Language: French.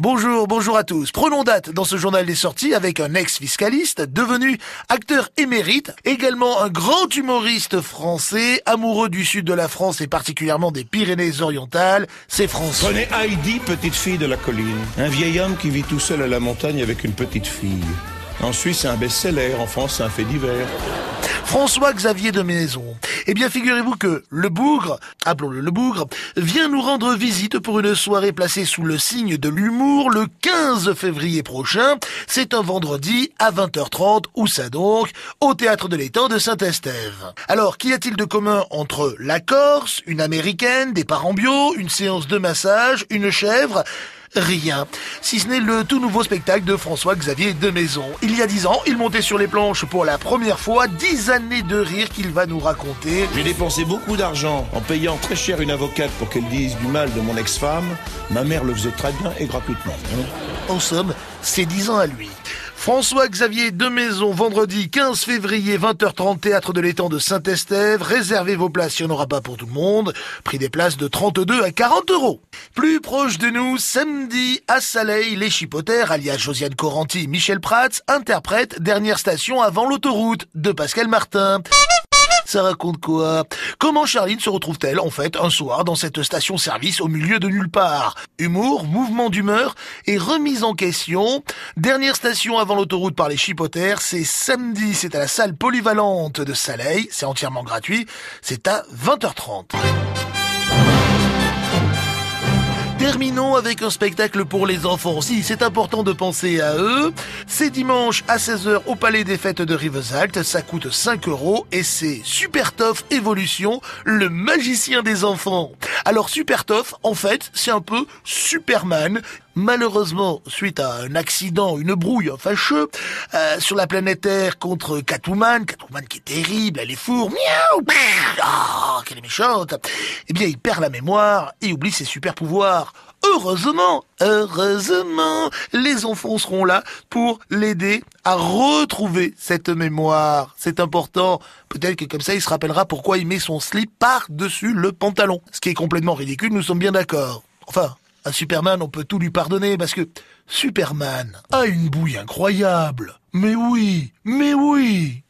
Bonjour, bonjour à tous. Prenons date dans ce journal des sorties avec un ex-fiscaliste devenu acteur émérite, également un grand humoriste français, amoureux du sud de la France et particulièrement des Pyrénées-Orientales, c'est François. Prenez Heidi, petite fille de la colline. Un vieil homme qui vit tout seul à la montagne avec une petite fille. En Suisse, c'est un best-seller. En France, c'est un fait divers. François-Xavier de Maison. Eh bien, figurez-vous que le bougre, appelons-le le bougre, vient nous rendre visite pour une soirée placée sous le signe de l'humour le 15 février prochain. C'est un vendredi à 20h30. Où ça donc Au Théâtre de l'Étang de Saint-Estève. Alors, qu'y a-t-il de commun entre la Corse, une américaine, des parents bio, une séance de massage, une chèvre? Rien, si ce n'est le tout nouveau spectacle de François-Xavier de Maison. Il y a dix ans, il montait sur les planches pour la première fois, dix années de rire qu'il va nous raconter. J'ai dépensé beaucoup d'argent en payant très cher une avocate pour qu'elle dise du mal de mon ex-femme. Ma mère le faisait très bien et gratuitement. En somme, c'est dix ans à lui. François-Xavier de Maison, vendredi 15 février, 20h30, théâtre de l'étang de Saint-Estève. Réservez vos places, il n'y en aura pas pour tout le monde. Prix des places de 32 à 40 euros. Plus proche de nous, samedi, à Saleil, les chipotaires, alias Josiane Coranti, Michel Prats, interprètent Dernière station avant l'autoroute de Pascal Martin. Ça raconte quoi? Comment Charline se retrouve-t-elle en fait un soir dans cette station-service au milieu de nulle part? Humour, mouvement d'humeur et remise en question. Dernière station avant l'autoroute par les chipotaires, c'est samedi, c'est à la salle polyvalente de Saleil, c'est entièrement gratuit, c'est à 20h30. Terminons avec un spectacle pour les enfants. Si, c'est important de penser à eux. C'est dimanche à 16h au Palais des Fêtes de Rivesalt. Ça coûte 5 euros et c'est Super Toff Evolution, le magicien des enfants. Alors Super Toff, en fait, c'est un peu Superman. Malheureusement, suite à un accident, une brouille fâcheux, euh, sur la planète Terre contre Catwoman, Catwoman qui est terrible, elle est fourre, miaou, oh, qu'elle est méchante, eh bien il perd la mémoire et oublie ses super pouvoirs. Heureusement, heureusement, les enfants seront là pour l'aider à retrouver cette mémoire. C'est important. Peut-être que comme ça, il se rappellera pourquoi il met son slip par-dessus le pantalon. Ce qui est complètement ridicule, nous sommes bien d'accord. Enfin, Superman, on peut tout lui pardonner parce que Superman a une bouille incroyable. Mais oui, mais oui.